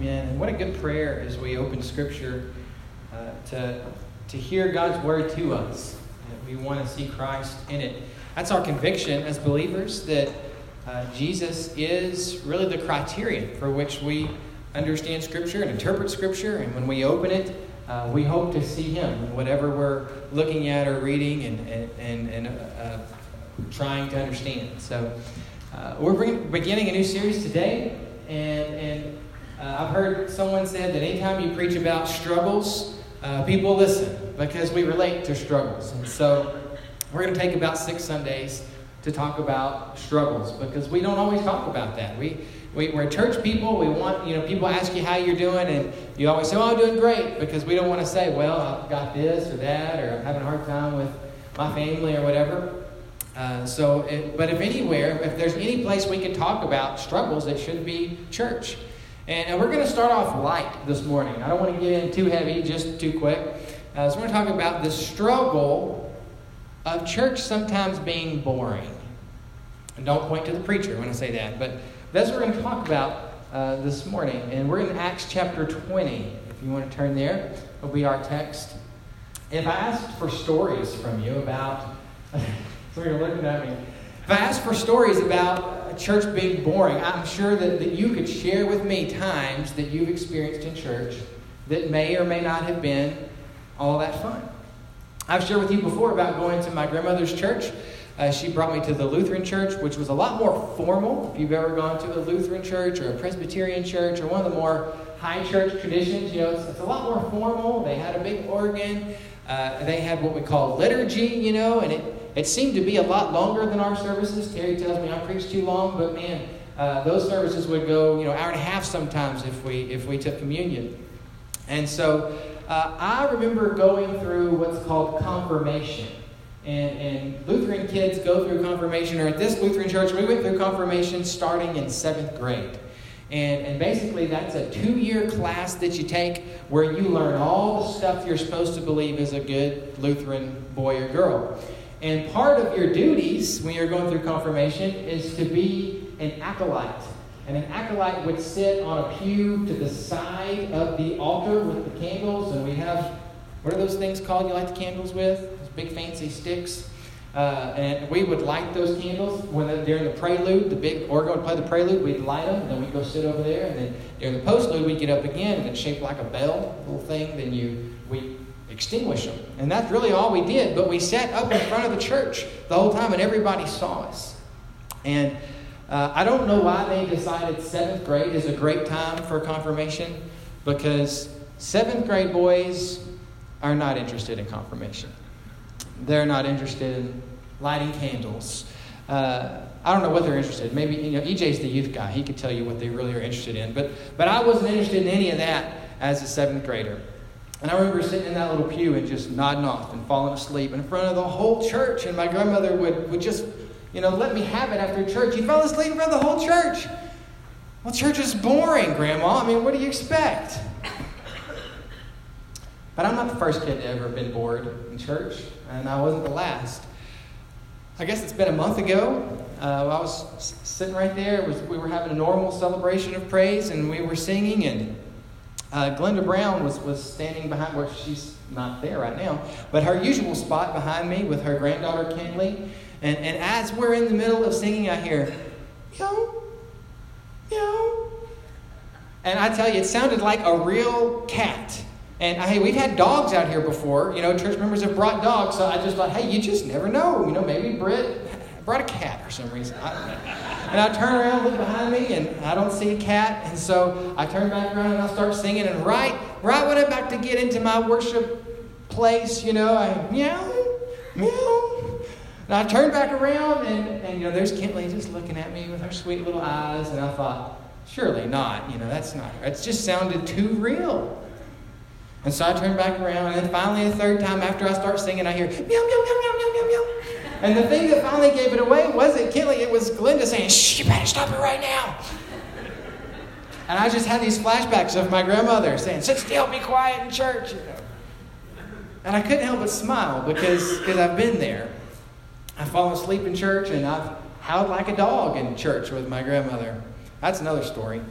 Amen. And what a good prayer as we open Scripture uh, to, to hear God's word to us. We want to see Christ in it. That's our conviction as believers that uh, Jesus is really the criterion for which we understand Scripture and interpret Scripture. And when we open it, uh, we hope to see Him in whatever we're looking at or reading and, and, and, and uh, trying to understand. So uh, we're beginning a new series today, and, and uh, I've heard someone said that anytime you preach about struggles, uh, people listen because we relate to struggles. And so we're going to take about six Sundays to talk about struggles because we don't always talk about that. We, we, we're church people. We want, you know, people ask you how you're doing, and you always say, oh, I'm doing great because we don't want to say, well, I've got this or that, or I'm having a hard time with my family or whatever. Uh, so, it, but if anywhere, if there's any place we can talk about struggles, it should be church. And, we're going to start off light this morning. I don't want to get in too heavy, just too quick. Uh, so we're going to talk about the struggle of church sometimes being boring. And don't point to the preacher when I say that, but that's what we're going to talk about uh, this morning. And we're in Acts chapter 20. If you want to turn there, it'll be our text. If I asked for stories from you about, so you're looking at me. If I asked for stories about church being boring, I'm sure that, that you could share with me times that you've experienced in church that may or may not have been all that fun. I've shared with you before about going to my grandmother's church. Uh, she brought me to the Lutheran church, which was a lot more formal. If you've ever gone to a Lutheran church or a Presbyterian church or one of the more high church traditions, you know, it's, it's a lot more formal. They had a big organ. Uh, they had what we call liturgy, you know, and it, it seemed to be a lot longer than our services. Terry tells me I preach too long, but man, uh, those services would go, you know, hour and a half sometimes if we if we took communion. And so uh, I remember going through what's called confirmation. And, and Lutheran kids go through confirmation, or at this Lutheran church, we went through confirmation starting in seventh grade. And, and basically, that's a two year class that you take where you learn all the stuff you're supposed to believe as a good Lutheran boy or girl. And part of your duties when you're going through confirmation is to be an acolyte. And an acolyte would sit on a pew to the side of the altar with the candles. And we have, what are those things called you light the candles with? Those big fancy sticks. Uh, and we would light those candles when the, during the prelude, the big organ would play the prelude, we'd light them, and then we'd go sit over there, and then during the postlude, we'd get up again, and it's shaped like a bell, little thing, then you we extinguish them. And that's really all we did. But we sat up in front of the church the whole time, and everybody saw us. And uh, I don't know why they decided seventh grade is a great time for confirmation, because seventh grade boys are not interested in confirmation. They're not interested in lighting candles. Uh, I don't know what they're interested in. Maybe, you know, EJ's the youth guy. He could tell you what they really are interested in. But, but I wasn't interested in any of that as a seventh grader. And I remember sitting in that little pew and just nodding off and falling asleep in front of the whole church. And my grandmother would, would just, you know, let me have it after church. You fell asleep in front of the whole church. Well, church is boring, Grandma. I mean, what do you expect? But I'm not the first kid to ever have been bored in church, and I wasn't the last. I guess it's been a month ago. Uh, I was sitting right there. Was, we were having a normal celebration of praise, and we were singing, and uh, Glenda Brown was, was standing behind where she's not there right now, but her usual spot behind me with her granddaughter Kenley. And, and as we're in the middle of singing, I hear, meow, meow. And I tell you, it sounded like a real cat. And hey, we've had dogs out here before. You know, church members have brought dogs. So I just thought, hey, you just never know. You know, maybe Britt brought a cat for some reason. And I turn around, look behind me, and I don't see a cat. And so I turn back around and I start singing. And right, right when I'm about to get into my worship place, you know, I meow, meow. And I turn back around, and, and you know, there's Kenley just looking at me with her sweet little eyes. And I thought, surely not. You know, that's not. It just sounded too real. And so I turn back around, and then finally, a third time after I start singing, I hear meow, meow, meow, meow, meow, meow, meow. And the thing that finally gave it away wasn't Kelly, it was Glenda saying, Shh, you better stop it right now. And I just had these flashbacks of my grandmother saying, Sit still, be quiet in church. You know. And I couldn't help but smile because because I've been there. I've fallen asleep in church and I've howled like a dog in church with my grandmother. That's another story.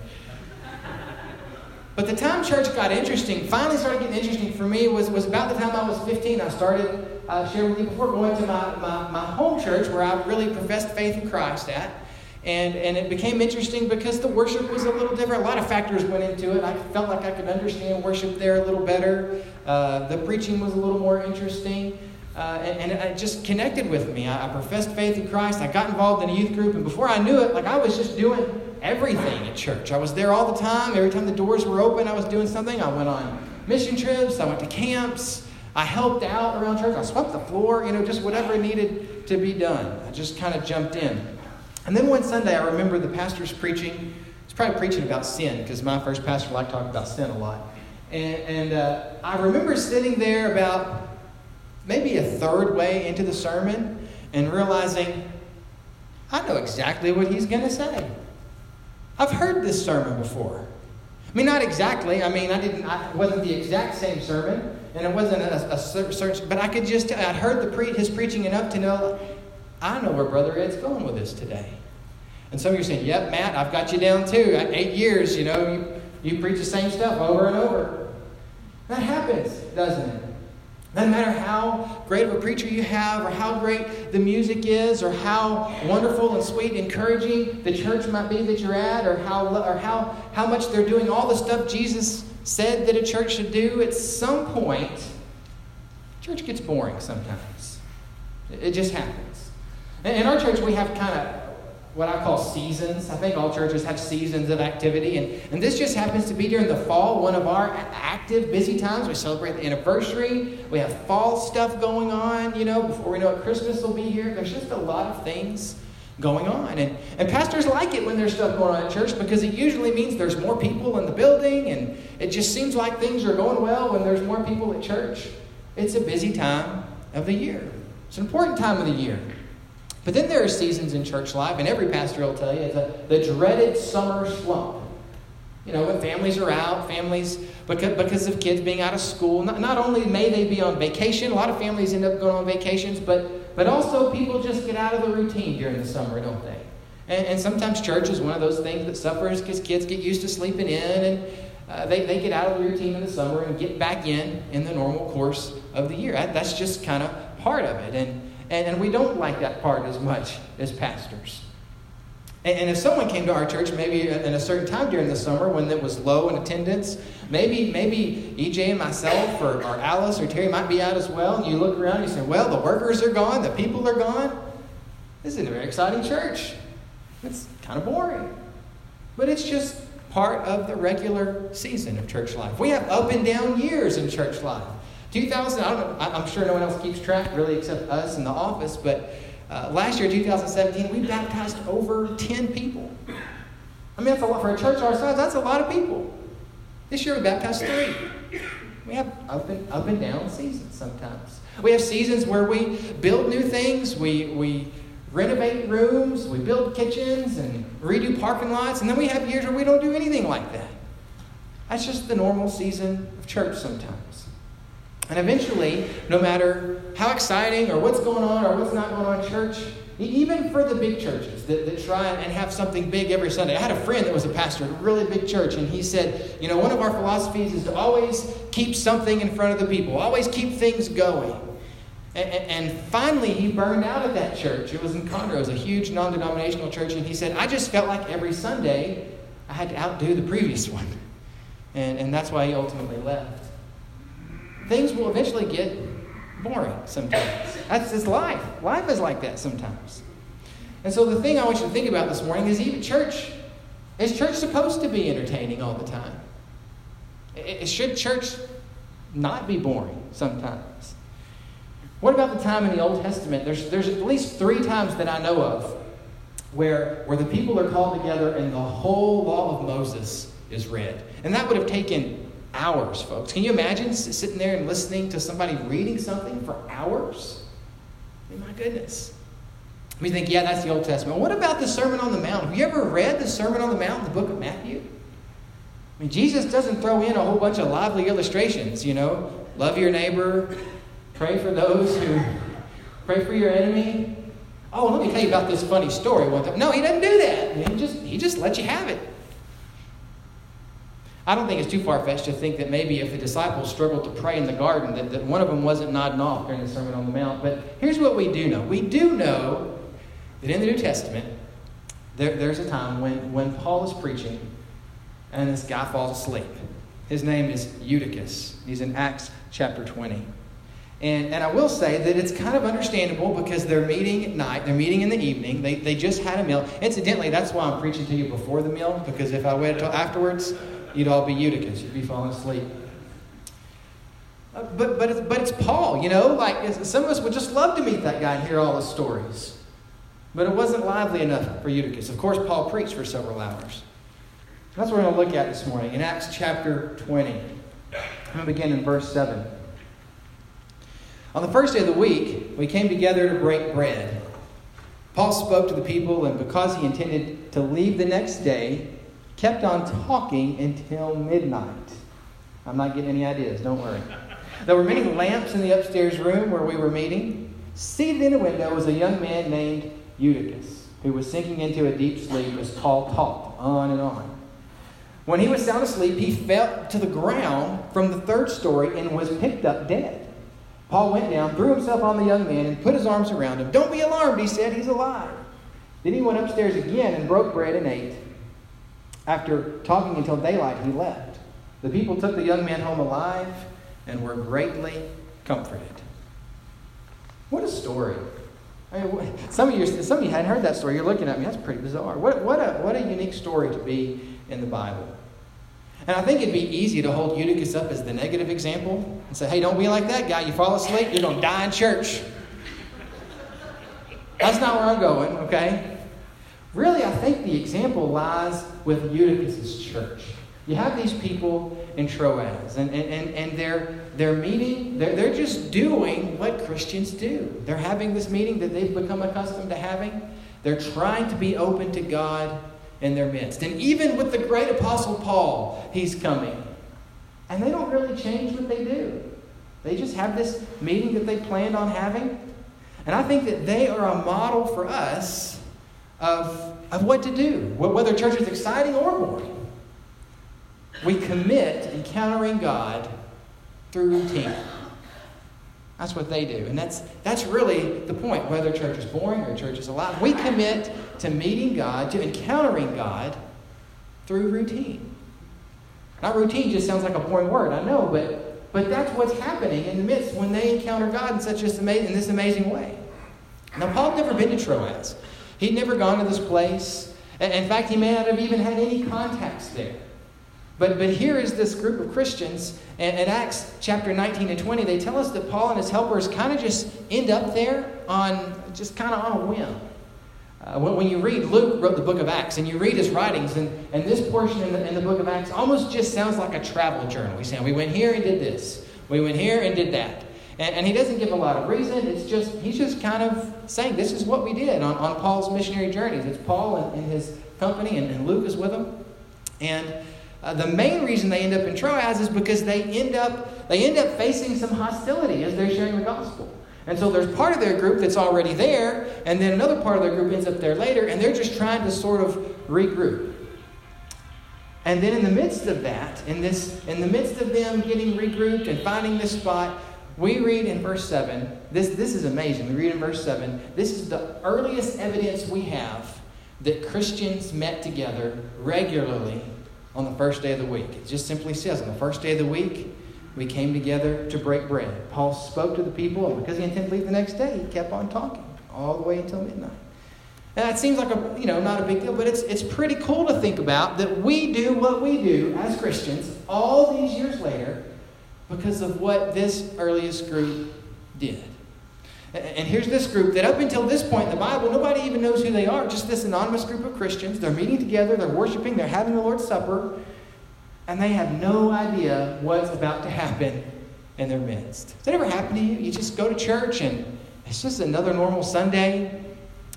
But the time church got interesting, finally started getting interesting for me, was, was about the time I was 15. I started uh, sharing with you before going to my, my, my home church where I really professed faith in Christ at. And, and it became interesting because the worship was a little different. A lot of factors went into it. I felt like I could understand worship there a little better. Uh, the preaching was a little more interesting. Uh, and, and, it just connected with me. I, I, professed faith in Christ. I got involved in a youth group, and before I knew it, like I was just doing everything at church. I was there all the time. Every time the doors were open, I was doing something. I went on mission trips. I went to camps. I helped out around church. I swept the floor. You know, just whatever needed to be done. I just kind of jumped in. And then one Sunday, I remember the pastor's preaching. He's probably preaching about sin because my first pastor liked to talk about sin a lot. And, and uh, I remember sitting there about maybe a third way into the sermon and realizing I know exactly what he's going to say. I've heard this sermon before. I mean, not exactly. I mean, I didn't. I, it wasn't the exact same sermon, and it wasn't a, a search. But I could just. I'd heard the pre, his preaching enough to know. I know where Brother Ed's going with this today. And some of you are saying, "Yep, Matt, I've got you down too. Eight years, you know, you, you preach the same stuff over and over." That happens, doesn't it? Doesn't matter how great of a preacher you have, or how great the music is, or how wonderful and sweet, and encouraging the church might be that you're at, or how or how how much they're doing all the stuff Jesus said that a church should do. At some point, church gets boring. Sometimes it just happens. In our church, we have kind of what I call seasons. I think all churches have seasons of activity, and, and this just happens to be during the fall, one of our active, busy times. We celebrate the anniversary, we have fall stuff going on, you know, before we know it, Christmas will be here. There's just a lot of things going on. And, and pastors like it when there's stuff going on at church because it usually means there's more people in the building, and it just seems like things are going well when there's more people at church. It's a busy time of the year, it's an important time of the year. But then there are seasons in church life, and every pastor will tell you, a, the dreaded summer slump. You know, when families are out, families, because, because of kids being out of school, not, not only may they be on vacation, a lot of families end up going on vacations, but, but also people just get out of the routine during the summer, don't they? And, and sometimes church is one of those things that suffers because kids get used to sleeping in and uh, they, they get out of the routine in the summer and get back in in the normal course of the year. That, that's just kind of part of it. And, and, and we don't like that part as much as pastors. And, if someone came to our church, maybe in a certain time during the summer when it was low in attendance, maybe maybe EJ and myself or, or Alice or Terry might be out as well. And you look around and you say, well, the workers are gone, the people are gone. This isn't a very exciting church. It's kind of boring. But it's just part of the regular season of church life. We have up and down years in church life. 2000, I don't know, I'm sure no one else keeps track really except us in the office, but uh, last year, 2017, we baptized over 10 people. I mean, that's a lot for a church our size. That's a lot of people. This year, we baptized three. We have up and, up and down seasons sometimes. We have seasons where we build new things, we, we renovate rooms, we build kitchens and redo parking lots, and then we have years where we don't do anything like that. That's just the normal season of church sometimes. And eventually, no matter how exciting or what's going on or what's not going on church, even for the big churches that, that try and have something big every Sunday. I had a friend that was a pastor at a really big church, and he said, You know, one of our philosophies is to always keep something in front of the people, always keep things going. And, and finally, he burned out at that church. It was in Conroe, it was a huge non denominational church, and he said, I just felt like every Sunday I had to outdo the previous one. And, and that's why he ultimately left things will eventually get boring sometimes. That's just life. Life is like that sometimes. And so the thing I want you to think about this morning is even church, is church supposed to be entertaining all the time? It, should church not be boring sometimes? What about the time in the Old Testament? There's, there's at least three times that I know of where, where the people are called together and the whole law of Moses is read. And that would have taken hours, folks. Can you imagine sitting there and listening to somebody reading something for hours? I mean, my goodness. We think, yeah, that's the Old Testament. What about the Sermon on the Mount? Have you ever read the Sermon on the Mount the book of Matthew? I mean, Jesus doesn't throw in a whole bunch of lively illustrations, you know, love your neighbor, pray for those who pray for your enemy. Oh, let me tell you about this funny story one time. No, he doesn't do that. He just he just lets you have it. I don't think it's too far fetched to think that maybe if the disciples struggled to pray in the garden, that, that one of them wasn't nodding off during the Sermon on the Mount. But here's what we do know we do know that in the New Testament, there, there's a time when, when Paul is preaching and this guy falls asleep. His name is Eutychus. He's in Acts chapter 20. And, and I will say that it's kind of understandable because they're meeting at night, they're meeting in the evening, they, they just had a meal. Incidentally, that's why I'm preaching to you before the meal, because if I wait until afterwards, you'd all be Eutychus, you'd be falling asleep. Uh, but, but, it's, but it's Paul, you know, like some of us would just love to meet that guy and hear all his stories. But it wasn't lively enough for Eutychus. Of course, Paul preached for several hours. That's what we're going to look at this morning in Acts chapter 20. I'm going to begin in verse 7. On the first day of the week, we came together to break bread. Paul spoke to the people, and because he intended to leave the next day, kept on talking until midnight. I'm not getting any ideas, don't worry. There were many lamps in the upstairs room where we were meeting. Seated in a window was a young man named Eutychus, who was sinking into a deep sleep as Paul talked on and on. When he was sound asleep, he fell to the ground from the third story and was picked up dead. Paul went down, threw himself on the young man, and put his arms around him. Don't be alarmed, he said, he's alive. Then he went upstairs again and broke bread and ate. After talking until daylight, he left. The people took the young man home alive and were greatly comforted. What a story. I mean, some, of you, some of you hadn't heard that story. You're looking at me. That's pretty bizarre. What, what, a, what a unique story to be in the Bible. And I think it'd be easy to hold Eutychus up as the negative example and say, hey, don't be like that guy. You fall asleep, you're going to die in church. That's not where I'm going, okay? Really, I think the example lies with Eutychus' church. You have these people in Troas, and, and, and, and they're, they're meeting, they're, they're just doing what Christians do. They're having this meeting that they've become accustomed to having. They're trying to be open to God in their midst. And even with the great apostle Paul, he's coming. And they don't really change what they do. They just have this meeting that they planned on having. And I think that they are a model for us of, of what to do, whether church is exciting or boring. We commit encountering God through routine. That's what they do. And that's, that's really the point, whether church is boring or church is alive. We commit to meeting God, to encountering God through routine. Not routine just sounds like a boring word, I know, but, but that's what's happening in the midst when they encounter God in such this amazing, in this amazing way. Now, Paul had never been to Troas. He'd never gone to this place. In fact, he may not have even had any contacts there. But, but here is this group of Christians, and in Acts chapter 19 and 20, they tell us that Paul and his helpers kind of just end up there on just kind of on a whim. Uh, when, when, you read, Luke wrote the book of Acts, and you read his writings, and, and this portion in the, in the book of Acts almost just sounds like a travel journal. He's saying, We went here and did this, we went here and did that. And, and he doesn't give a lot of reason. It's just, he's just kind of saying, This is what we did on, on Paul's missionary journeys. It's Paul and, and his company, and, and Luke is with him. And uh, the main reason they end up in Troas is because they end up they end up facing some hostility as they're sharing the gospel. And so there's part of their group that's already there, and then another part of their group ends up there later, and they're just trying to sort of regroup. And then in the midst of that, in this in the midst of them getting regrouped and finding this spot, we read in verse 7, this, this is amazing. We read in verse 7, this is the earliest evidence we have that Christians met together regularly on the first day of the week. It just simply says, on the first day of the week, we came together to break bread. Paul spoke to the people, and because he intended to leave the next day, he kept on talking all the way until midnight. And that seems like a you know not a big deal, but it's it's pretty cool to think about that we do what we do as Christians all these years later because of what this earliest group did. And here's this group that up until this point in the Bible, nobody even knows who they are. Just this anonymous group of Christians. They're meeting together, they're worshiping, they're having the Lord's Supper, and they have no idea what's about to happen in their midst. Has that ever happened to you? You just go to church and it's just another normal Sunday.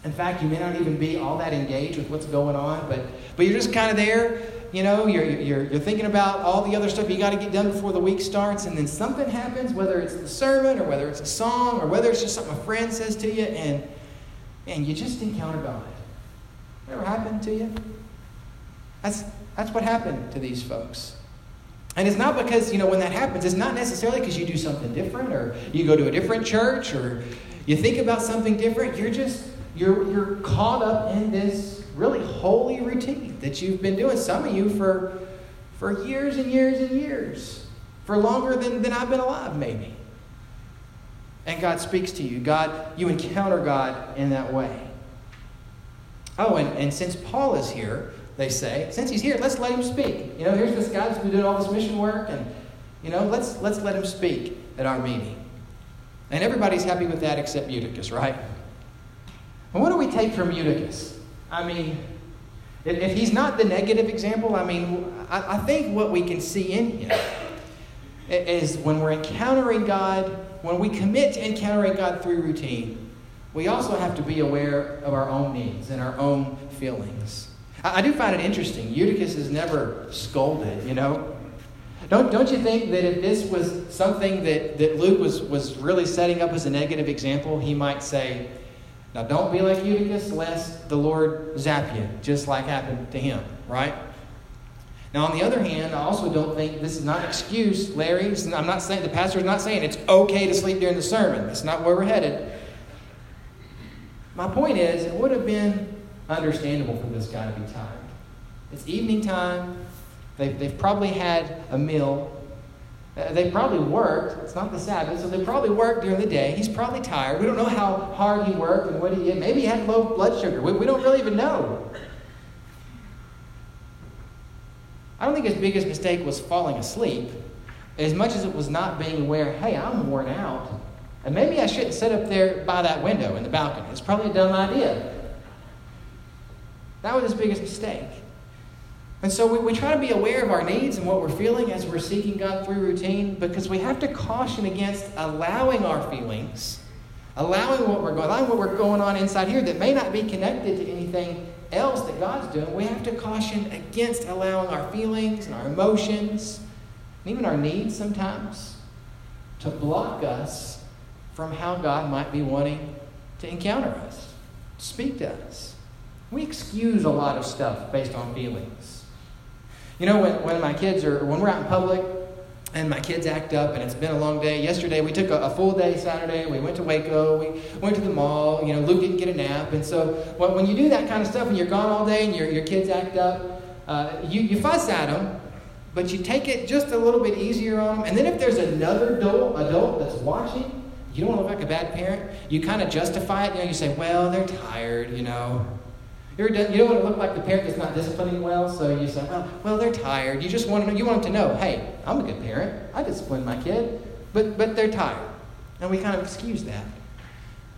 In fact, you may not even be all that engaged with what's going on, but, but you're just kind of there you know, you're, you're, you're thinking about all the other stuff you got to get done before the week starts, and then something happens, whether it's the sermon or whether it's a song or whether it's just something a friend says to you, and, and you just encounter God. Ever happened to you? That's, that's what happened to these folks. And it's not because, you know, when that happens, it's not necessarily because you do something different or you go to a different church or you think about something different. You're just, you're, you're caught up in this really holy routine that you've been doing, some of you for, for years and years and years, for longer than, than I've been alive, maybe. And God speaks to you. God, you encounter God in that way. Oh, and, and since Paul is here, they say, since he's here, let's let him speak. You know, here's this guy that's been doing all this mission work, and you know, let's let's let him speak at our meeting. And everybody's happy with that except Eutychus, right? And what do we take from Eutychus? I mean, if, he's not the negative example, I mean, I, think what we can see in him is when we're encountering God, when we commit to encountering God through routine, we also have to be aware of our own needs and our own feelings. I, I do find it interesting. Eutychus is never scolded, you know. Don't, don't you think that if this was something that, that Luke was, was really setting up as a negative example, he might say, Now don't be like Eutychus, lest the Lord zap you, just like happened to him, right? Now, on the other hand, I also don't think this is not an excuse, Larry. I'm not saying the pastor's not saying it's okay to sleep during the sermon. That's not where we're headed. My point is, it would have been understandable for this guy to be tired. It's evening time. They've, they've probably had a meal. Uh, they probably worked. It's not the Sabbath, so they probably worked during the day. He's probably tired. We don't know how hard he worked and what he did. Maybe he had low blood sugar. We, we don't really even know. I don't think his biggest mistake was falling asleep, as much as it was not being aware, hey, I'm worn out. And maybe I shouldn't sit up there by that window in the balcony. It's probably a dumb idea. That was his biggest mistake. And so we, we try to be aware of our needs and what we're feeling as we're seeking God through routine because we have to caution against allowing our feelings, allowing what we're going, allowing what we're going on inside here that may not be connected to anything else that God's doing. We have to caution against allowing our feelings and our emotions, and even our needs sometimes, to block us from how God might be wanting to encounter us, speak to us. We excuse a lot of stuff based on feelings. You know, when, when my kids are, when we're out in public and my kids act up and it's been a long day. Yesterday we took a, a, full day Saturday. We went to Waco. We went to the mall. You know, Luke didn't get a nap. And so when, when you do that kind of stuff and you're gone all day and your, your kids act up, uh, you, you fuss at them, but you take it just a little bit easier on them. And then if there's another adult, adult that's watching, you don't want to look like a bad parent. You kind of justify it. You know, you say, well, they're tired, you know. You don't want to look like the parent that's not disciplining well, so you say, well, well, they're tired. You just want to, you want them to know, hey, I'm a good parent. I discipline my kid, but, but they're tired. And we kind of excuse that.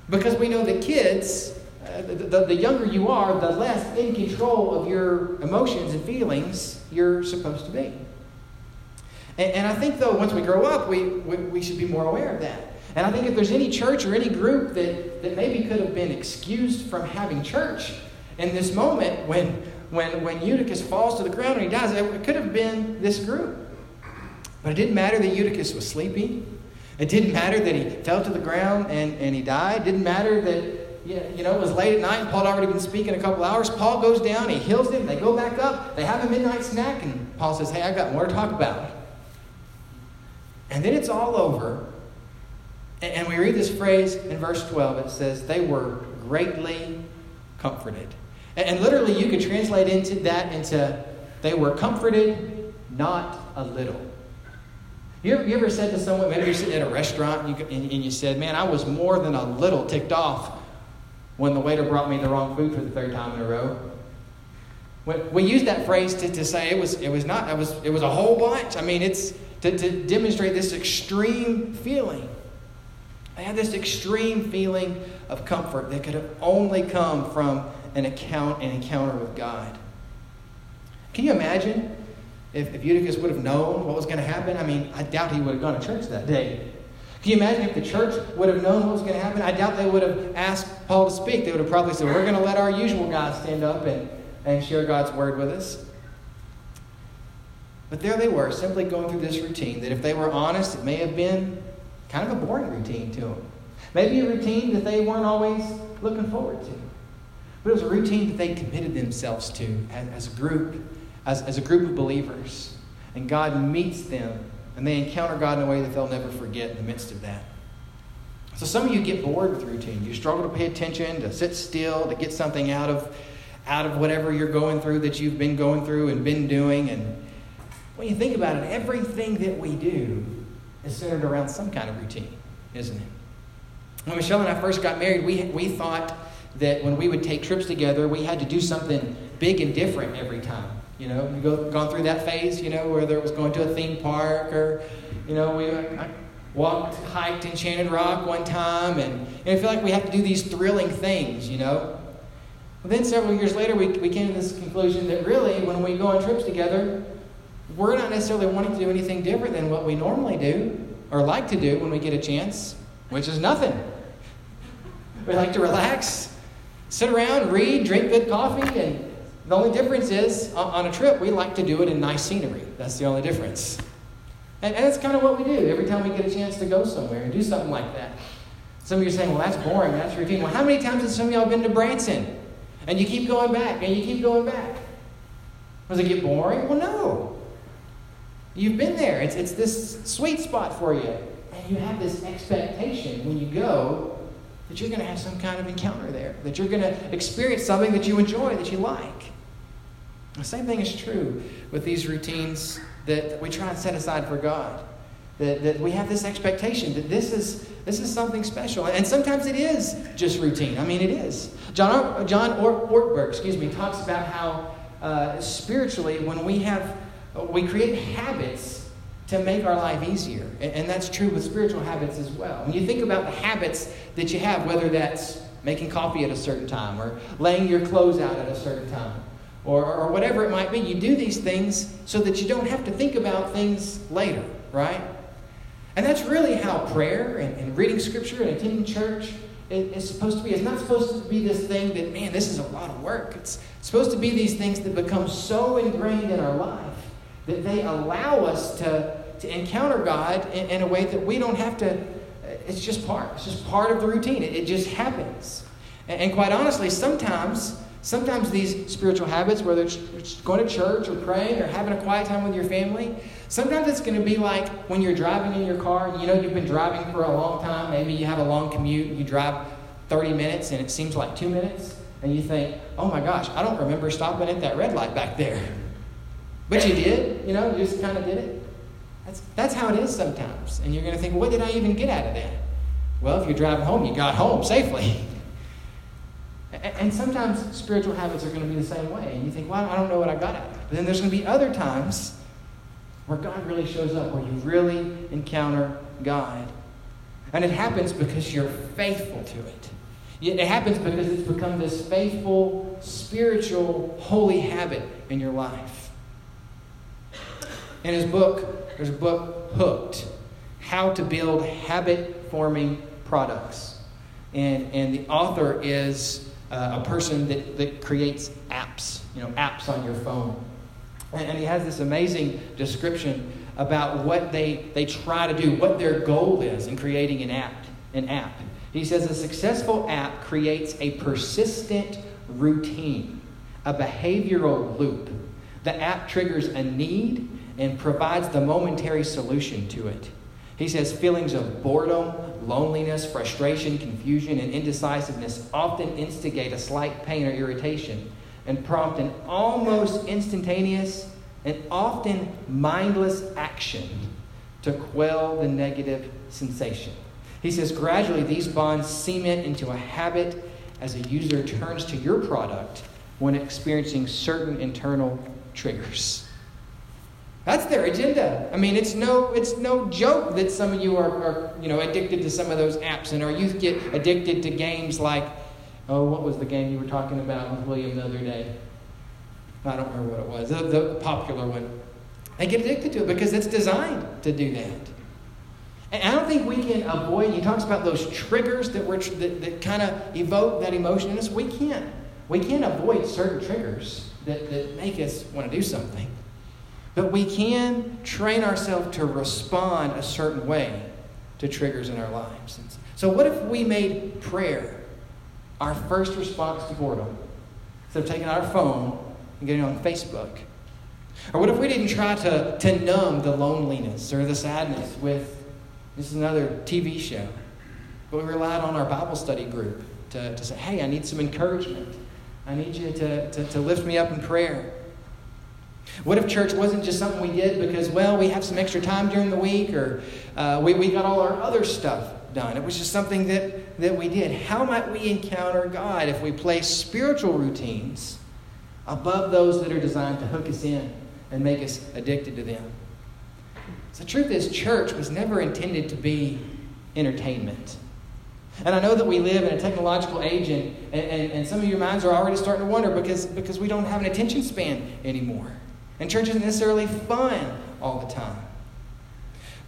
Because we know that kids, uh, the, the, the younger you are, the less in control of your emotions and feelings you're supposed to be. And, and I think, though, once we grow up, we, we, we should be more aware of that. And I think if there's any church or any group that, that maybe could have been excused from having church, in this moment when, when, when Eutychus falls to the ground and he dies. It could have been this group. But it didn't matter that Eutychus was sleeping. It didn't matter that he fell to the ground and, and he died. It didn't matter that you know, it was late at night and Paul had already been speaking a couple hours. Paul goes down, he heals them, they go back up, they have a midnight snack, and Paul says, Hey, I've got more to talk about. And then it's all over. And we read this phrase in verse 12. It says, They were greatly comforted. And, literally, you could translate into that into they were comforted, not a little. You ever, you ever said to someone, maybe you're sitting at a restaurant and you, and, and you said, Man, I was more than a little ticked off when the waiter brought me the wrong food for the third time in a row? We use that phrase to, to say it was, it was not, it was, it was a whole bunch. I mean, it's to, to demonstrate this extreme feeling. They had this extreme feeling of comfort that could have only come from an account, an encounter with God. Can you imagine if, if Eutychus would have known what was going to happen? I mean, I doubt he would have gone to church that day. Can you imagine if the church would have known what was going to happen? I doubt they would have asked Paul to speak. They would have probably said, We're going to let our usual guys stand up and, and share God's word with us. But there they were, simply going through this routine that if they were honest, it may have been kind of a boring routine to them. Maybe a routine that they weren't always looking forward to. But it was a routine that they committed themselves to as, as a group, as, as a group of believers. and God meets them, and they encounter God in a way that they'll never forget in the midst of that. So some of you get bored with routine. You struggle to pay attention, to sit still, to get something out of out of whatever you're going through that you've been going through and been doing. And when you think about it, everything that we do is centered around some kind of routine, isn't it? When Michelle and I first got married, we, we thought that when we would take trips together, we had to do something big and different every time. You know, we go gone through that phase, you know, whether it was going to a theme park or, you know, we uh, I walked, hiked Enchanted Rock one time, and, and I feel like we have to do these thrilling things, you know. Then several years later, we, we came to this conclusion that really, when we go on trips together, we're not necessarily wanting to do anything different than what we normally do or like to do when we get a chance, which is nothing. We like to relax, sit around, read, drink good coffee, and the only difference is uh, on a trip, we like to do it in nice scenery. That's the only difference. And, and that's kind of what we do every time we get a chance to go somewhere and do something like that. Some of you are saying, well, that's boring, that's routine. Well, how many times have some of y'all been to Branson? And you keep going back and you keep going back. Does it get boring? Well, no. You've been there. It's, it's this sweet spot for you. And you have this expectation when you go that you're going to have some kind of encounter there, that you're going to experience something that you enjoy, that you like. The same thing is true with these routines that we try and set aside for God. That, that we have this expectation that this is, this is something special. And sometimes it is just routine. I mean, it is. John, John Ortberg, excuse me, talks about how uh, spiritually, when we have, we create habits to make our life easier. And, that's true with spiritual habits as well. When you think about the habits that you have, whether that's making coffee at a certain time or laying your clothes out at a certain time, or, or whatever it might be. You do these things so that you don't have to think about things later, right? And that's really how prayer and, and reading scripture and attending church is, supposed to be. It's not supposed to be this thing that, man, this is a lot of work. It's supposed to be these things that become so ingrained in our life that they allow us to, to encounter God in, in a way that we don't have to. It's just part. It's just part of the routine. It, it just happens. And, and quite honestly, sometimes Sometimes these spiritual habits, whether it's going to church or praying or having a quiet time with your family, sometimes it's going to be like when you're driving in your car and you know you've been driving for a long time. Maybe you have a long commute, you drive 30 minutes and it seems like two minutes, and you think, oh my gosh, I don't remember stopping at that red light back there. But you did, you know, you just kind of did it. That's, that's how it is sometimes. And you're going to think, what did I even get out of that? Well, if you're driving home, you got home safely. And sometimes spiritual habits are going to be the same way. And you think, well, I don't know what I got out of it. But then there's going to be other times where God really shows up, where you really encounter God. And it happens because you're faithful to it. It happens because it's become this faithful, spiritual, holy habit in your life. In his book, there's a book, Hooked How to Build Habit Forming Products. And, and the author is uh, a person that, that creates apps, you know, apps on your phone. And, and he has this amazing description about what they, they try to do, what their goal is in creating an app. An app. He says a successful app creates a persistent routine, a behavioral loop. The app triggers a need and provides the momentary solution to it. He says feelings of boredom, loneliness, frustration, confusion, and indecisiveness often instigate a slight pain or irritation and prompt an almost instantaneous and often mindless action to quell the negative sensation. He says gradually these bonds cement into a habit as a user turns to your product when experiencing certain internal triggers. That's their agenda. I mean, it's no, it's no joke that some of you are, are, you know, addicted to some of those apps, and our youth get addicted to games like, oh, what was the game you were talking about with William the other day? I don't remember what it was. The, the popular one. They get addicted to it because it's designed to do that. And I don't think we can avoid. He talks about those triggers that we that, that kind of evoke that emotion in us. We can't. We can't avoid certain triggers that, that make us want to do something. But we can train ourselves to respond a certain way to triggers in our lives. So, what if we made prayer our first response to boredom? Instead of taking our phone and getting on Facebook, Or what if we didn't try to, to numb the loneliness or the sadness with this is another TV show? But we relied on our Bible study group to, to say, hey, I need some encouragement. I need you to, to, to lift me up in prayer. What if church wasn't just something we did because, well, we have some extra time during the week or uh, we, we got all our other stuff done? It was just something that, that we did. How might we encounter God if we place spiritual routines above those that are designed to hook us in and make us addicted to them? So the truth is, church was never intended to be entertainment. And I know that we live in a technological age, and, and, and some of your minds are already starting to wonder because, because we don't have an attention span anymore. And church isn't necessarily fun all the time.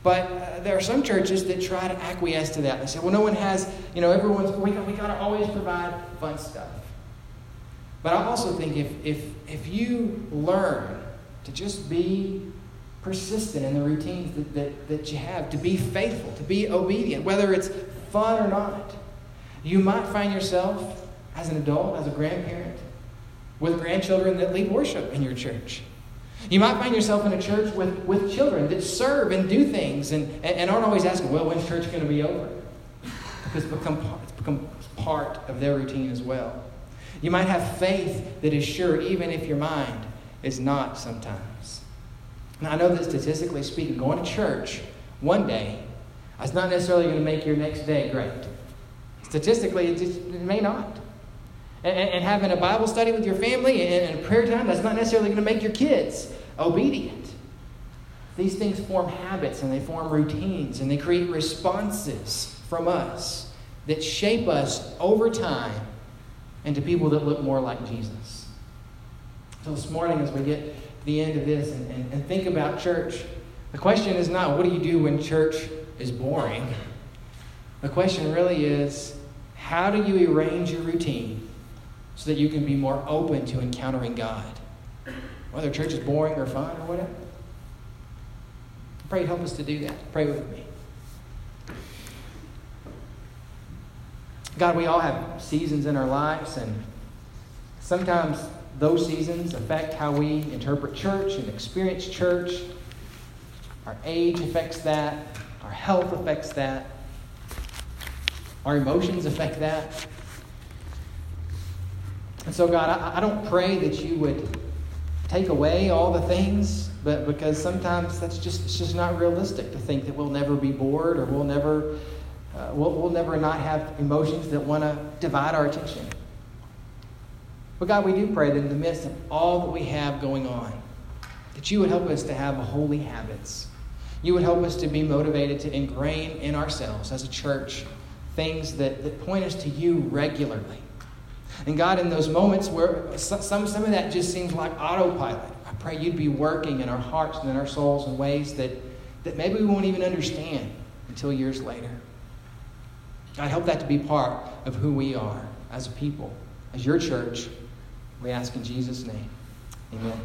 But uh, there are some churches that try to acquiesce to that. They say, well, no one has, you know, everyone's, we, we got to always provide fun stuff. But I also think if, if, if you learn to just be persistent in the routines that, that, that you have, to be faithful, to be obedient, whether it's fun or not. You might find yourself as an adult, as a grandparent, with grandchildren that lead worship in your church. You might find yourself in a church with, with children that serve and do things and, and aren't always asking, well, when's church going to be over? Because it's become, it's become part of their routine as well. You might have faith that is sure, even if your mind is not sometimes. Now, I know that statistically speaking, going to church one day is not necessarily going to make your next day great. Statistically, it, just, it may not. And, and, having a Bible study with your family and, and prayer time, that's not necessarily going to make your kids obedient. These things form habits and they form routines and they create responses from us that shape us over time into people that look more like Jesus. So this morning, as we get to the end of this and, and, and think about church, the question is not what do you do when church is boring. The question really is how do you arrange your routine so that you can be more open to encountering God? Whether church is boring or fun or whatever. Pray help us to do that. Pray with me. God, we all have seasons in our lives, and sometimes those seasons affect how we interpret church and experience church. Our age affects that. Our health affects that. Our emotions affect that. And so, God, I, I don't pray that you would take away all the things, but because sometimes that's just it's just not realistic to think that we'll never be bored or we'll never uh, we'll, we'll never not have emotions that want to divide our attention. But God, we do pray that in the midst of all that we have going on, that you would help us to have holy habits you would help us to be motivated to ingrain in ourselves as a church things that, that point us to you regularly. And God, in those moments where some, some of that just seems like autopilot, I pray you'd be working in our hearts and in our souls in ways that, that maybe we won't even understand until years later. I hope that to be part of who we are as a people, as your church. We ask in Jesus' name. Amen.